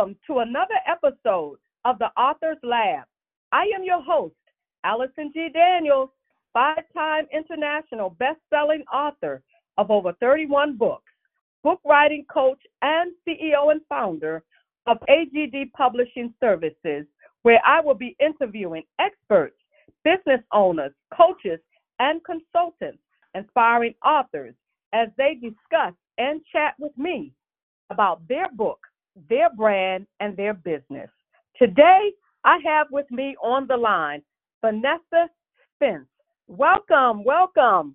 Welcome to another episode of the Author's Lab. I am your host, Allison G. Daniels, five time international best selling author of over 31 books, book writing coach, and CEO and founder of AGD Publishing Services, where I will be interviewing experts, business owners, coaches, and consultants, inspiring authors as they discuss and chat with me about their book their brand, and their business. Today, I have with me on the line Vanessa Spence. Welcome, welcome.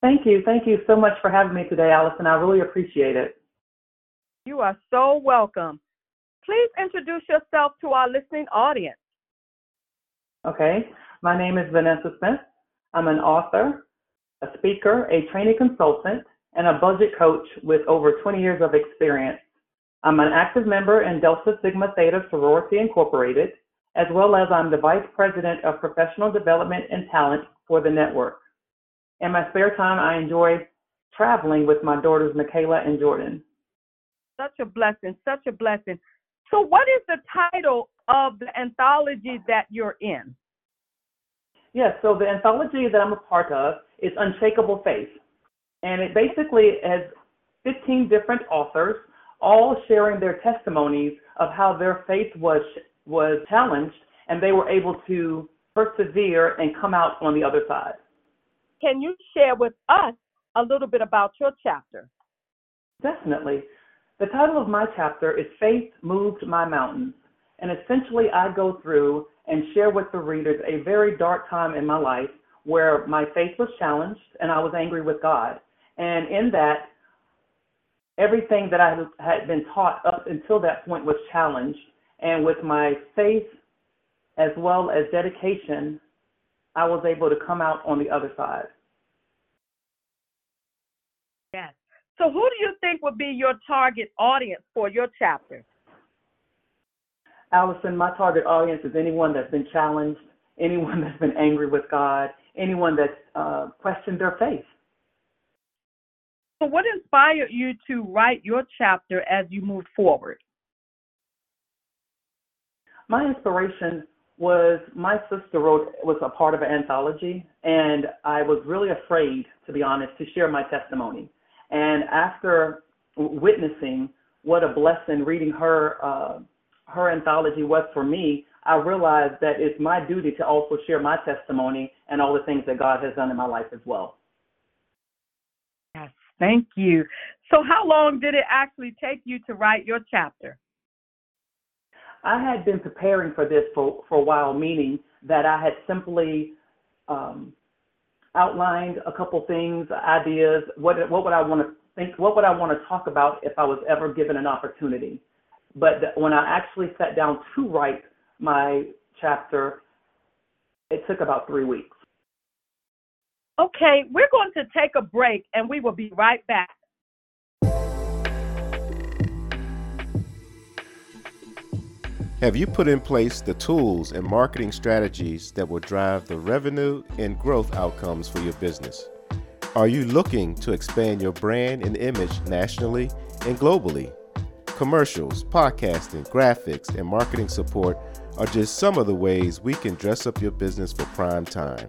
Thank you. Thank you so much for having me today, Allison. I really appreciate it. You are so welcome. Please introduce yourself to our listening audience. Okay. My name is Vanessa Spence. I'm an author, a speaker, a training consultant, and a budget coach with over 20 years of experience I'm an active member in Delta Sigma Theta Sorority Incorporated, as well as I'm the Vice President of Professional Development and Talent for the network. In my spare time, I enjoy traveling with my daughters, Michaela and Jordan. Such a blessing, such a blessing. So, what is the title of the anthology that you're in? Yes, so the anthology that I'm a part of is Unshakable Faith. And it basically has 15 different authors all sharing their testimonies of how their faith was was challenged and they were able to persevere and come out on the other side. Can you share with us a little bit about your chapter? Definitely. The title of my chapter is Faith Moved My Mountains. And essentially, I go through and share with the readers a very dark time in my life where my faith was challenged and I was angry with God. And in that, everything that I had been taught up until that point was challenged. And with my faith as well as dedication, I was able to come out on the other side. Yes. So, who do you think would be your target audience for your chapter? Allison, my target audience is anyone that's been challenged, anyone that's been angry with God, anyone that's uh, questioned their faith. So, what inspired you to write your chapter as you moved forward? My inspiration was my sister wrote was a part of an anthology, and I was really afraid, to be honest, to share my testimony. And after witnessing what a blessing reading her uh, her anthology was for me, I realized that it's my duty to also share my testimony and all the things that God has done in my life as well. Thank you. So, how long did it actually take you to write your chapter? I had been preparing for this for, for a while, meaning that I had simply um, outlined a couple things, ideas. What what would I want to think? What would I want to talk about if I was ever given an opportunity? But when I actually sat down to write my chapter, it took about three weeks. Okay, we're going to take a break and we will be right back. Have you put in place the tools and marketing strategies that will drive the revenue and growth outcomes for your business? Are you looking to expand your brand and image nationally and globally? Commercials, podcasting, graphics, and marketing support are just some of the ways we can dress up your business for prime time.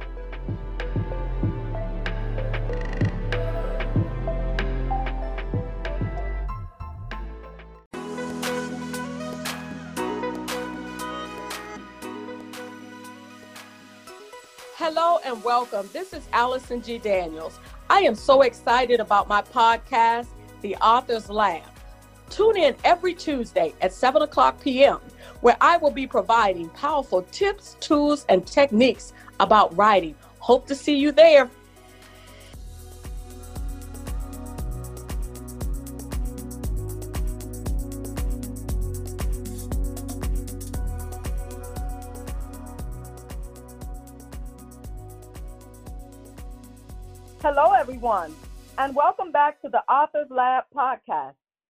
Welcome. This is Allison G. Daniels. I am so excited about my podcast, The Author's Lab. Tune in every Tuesday at 7 o'clock p.m., where I will be providing powerful tips, tools, and techniques about writing. Hope to see you there. Hello, everyone, and welcome back to the Authors Lab podcast.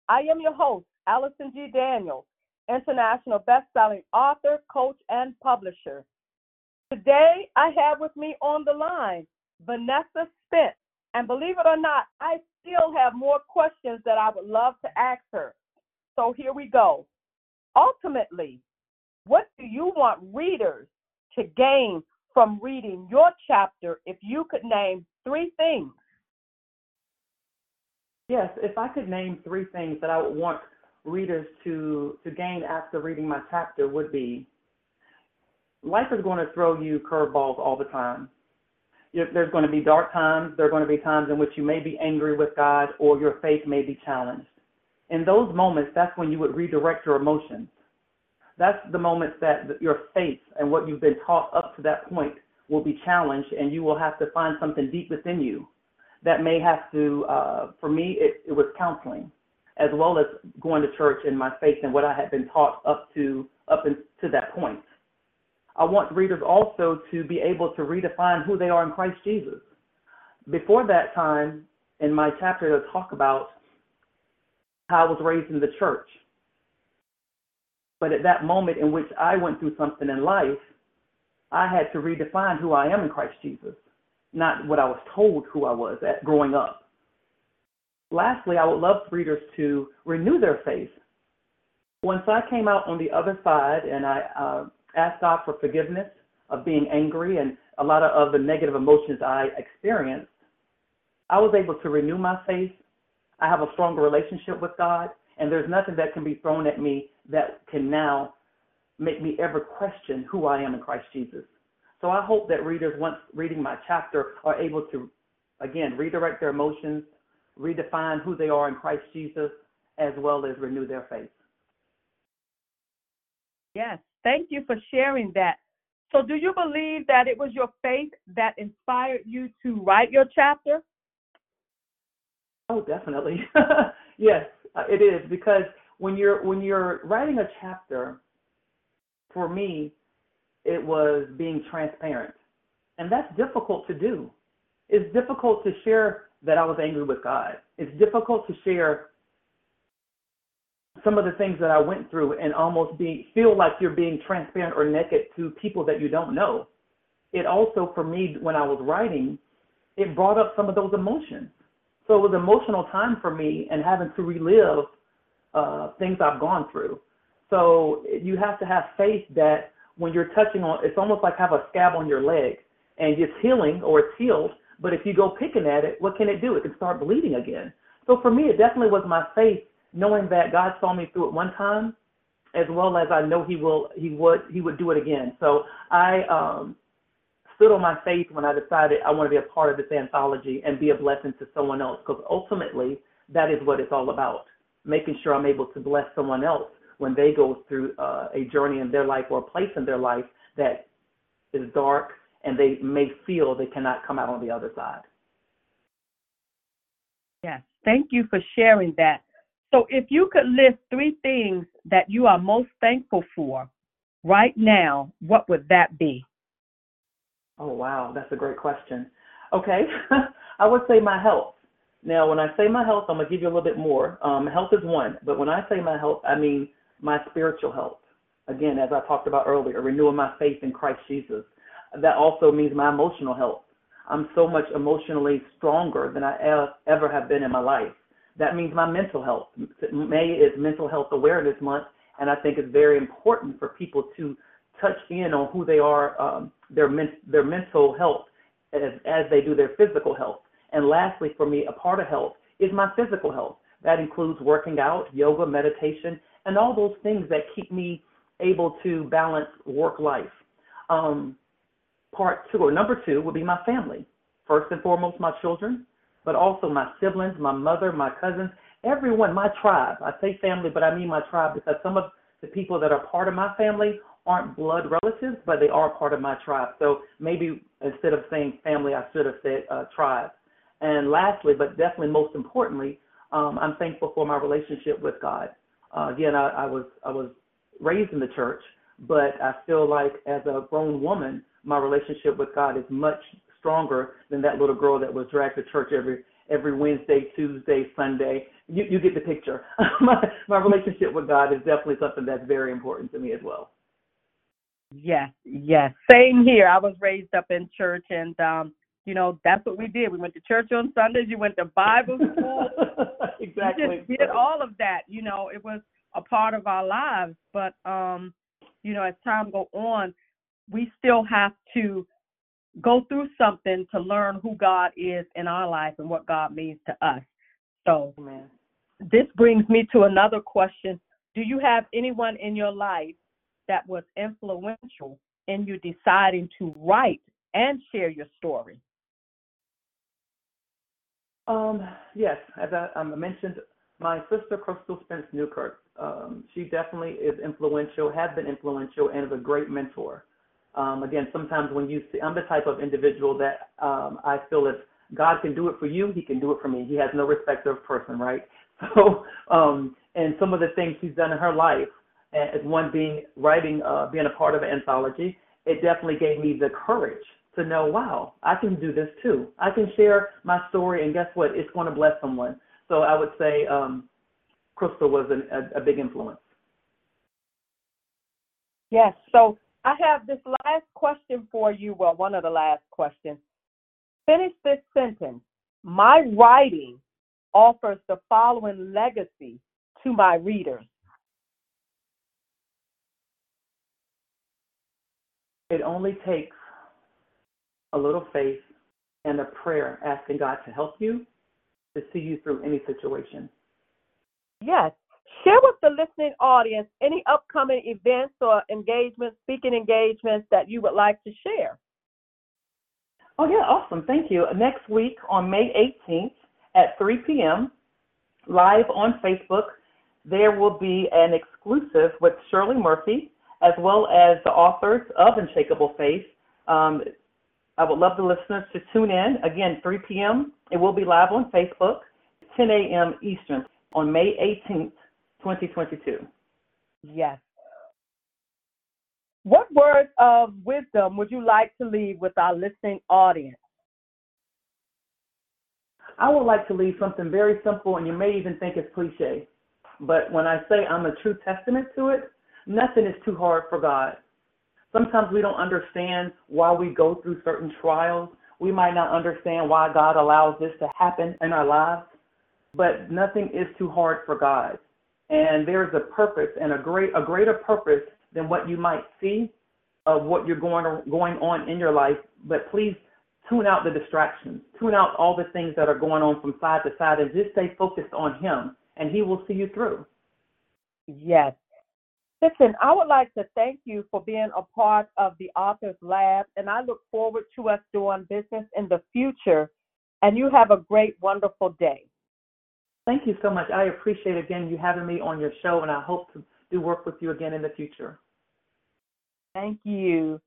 I am your host, Allison G. Daniels, international best-selling author, coach, and publisher. Today, I have with me on the line Vanessa Spence, and believe it or not, I still have more questions that I would love to ask her. So here we go. Ultimately, what do you want readers to gain from reading your chapter if you could name three things? Yes, if I could name three things that I would want readers to, to gain after reading my chapter would be life is going to throw you curveballs all the time. There's going to be dark times. There are going to be times in which you may be angry with God or your faith may be challenged. In those moments, that's when you would redirect your emotions. That's the moments that your faith and what you've been taught up to that point will be challenged, and you will have to find something deep within you that may have to, uh, for me, it, it was counseling, as well as going to church and my faith and what I had been taught up to up to that point. I want readers also to be able to redefine who they are in Christ Jesus. Before that time, in my chapter, to talk about how I was raised in the church. But at that moment in which I went through something in life, I had to redefine who I am in Christ Jesus, not what I was told who I was at growing up. Lastly, I would love readers to renew their faith. Once I came out on the other side and I uh, asked God for forgiveness of being angry and a lot of, the negative emotions I experienced, I was able to renew my faith. I have a stronger relationship with God, and there's nothing that can be thrown at me that can now make me ever question who I am in Christ Jesus. So I hope that readers, once reading my chapter, are able to, again, redirect their emotions, redefine who they are in Christ Jesus, as well as renew their faith. Yes, thank you for sharing that. So, do you believe that it was your faith that inspired you to write your chapter? Oh, definitely. yes, uh, it is because when you're when you're writing a chapter, for me, it was being transparent, and that's difficult to do. It's difficult to share that I was angry with God. It's difficult to share some of the things that I went through and almost be feel like you're being transparent or naked to people that you don't know. It also for me when I was writing, it brought up some of those emotions. So it was emotional time for me and having to relive uh, things I've gone through. So you have to have faith that when you're touching on, it's almost like have a scab on your leg and it's healing or it's healed. But if you go picking at it, what can it do? It can start bleeding again. So for me, it definitely was my faith knowing that God saw me through it one time, as well as I know He will, He would, He would do it again. So I um, stood on my faith when I decided I want to be a part of this anthology and be a blessing to someone else, because ultimately that is what it's all about, making sure I'm able to bless someone else when they go through uh, a journey in their life or a place in their life that is dark and they may feel they cannot come out on the other side. Yes, thank you for sharing that. So, if you could list three things that you are most thankful for right now, what would that be? Oh, wow, that's a great question. Okay, I would say my health. Now, when I say my health, I'm going to give you a little bit more. Um, health is one, but when I say my health, I mean my spiritual health. Again, as I talked about earlier, renewing my faith in Christ Jesus. That also means my emotional health. I'm so much emotionally stronger than I ever have been in my life. That means my mental health. May is Mental Health Awareness Month, and I think it's very important for people to touch in on who they are, um, their men- their mental health, as, as they do their physical health. And lastly, for me, a part of health is my physical health. That includes working out, yoga, meditation, and all those things that keep me able to balance work life. Um, part two, or number two, would be my family. First and foremost, my children, but also my siblings, my mother, my cousins, everyone, my tribe. I say family, but I mean my tribe because some of the people that are part of my family aren't blood relatives, but they are part of my tribe. So maybe instead of saying family, I should have said uh, tribe. And lastly, but definitely most importantly, um, I'm thankful for my relationship with God. Uh, again, I, I was I was raised in the church, but I feel like as a grown woman, my relationship with God is much stronger than that little girl that was dragged to church every every Wednesday, Tuesday, Sunday. You you get the picture. my my relationship with God is definitely something that's very important to me as well. Yes, yes. Same here. I was raised up in church and um you know, that's what we did. We went to church on Sundays, you went to Bible school. exactly. We just did all of that. You know, it was a part of our lives. But um, you know, as time go on, we still have to go through something to learn who God is in our life and what God means to us. So Amen. this brings me to another question. Do you have anyone in your life that was influential in you deciding to write and share your story? Um, yes, as I, um, mentioned, my sister Crystal Spence Newkirk, um, she definitely is influential, has been influential, and is a great mentor. Um, again, sometimes when you see, I'm the type of individual that um, I feel if God can do it for you, He can do it for me. He has no respect of person, right? So, um, and some of the things she's done in her life, as one being writing, uh, being a part of an anthology, it definitely gave me the courage to know, wow, I can do this too. I can share my story, and guess what? It's going to bless someone. So I would say um, Crystal was an, a, a big influence. Yes. So I have this last question for you. Well, one of the last questions. Finish this sentence. My writing offers the following legacy to my readers. It only takes a little faith and a prayer asking God to help you to see you through any situation. Yes. Share with the listening audience any upcoming events or engagements, speaking engagements that you would like to share. Oh, yeah, awesome. Thank you. Next week on May 18th at 3 p.m., live on Facebook, there will be an exclusive with Shirley Murphy, as well as the authors of Unshakable Faith. Um, I would love the listeners to tune in. Again, 3 p.m. It will be live on Facebook, 10 a.m. Eastern on May 18th, 2022. Yes. What words of wisdom would you like to leave with our listening audience? I would like to leave something very simple, and you may even think it's cliche. But when I say I'm a true testament to it, nothing is too hard for God. Sometimes we don't understand why we go through certain trials. We might not understand why God allows this to happen in our lives, but nothing is too hard for God. And there's a purpose and a great a greater purpose than what you might see of what you're going going on in your life. But please tune out the distractions, tune out all the things that are going on from side to side, and just stay focused on Him, and He will see you through. Yes. Listen, I would like to thank you for being a part of the Authors Lab, and I look forward to us doing business in the future. And you have a great, wonderful day. Thank you so much. I appreciate again you having me on your show, and I hope to do work with you again in the future. Thank you.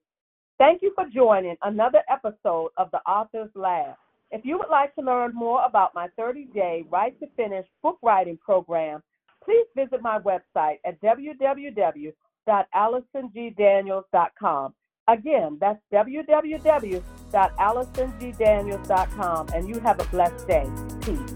Thank you for joining another episode of the Authors Lab. If you would like to learn more about my 30 day Write to Finish book writing program, please visit my website at www.alisongdaniels.com. Again, that's www.alisongdaniels.com, and you have a blessed day. Peace.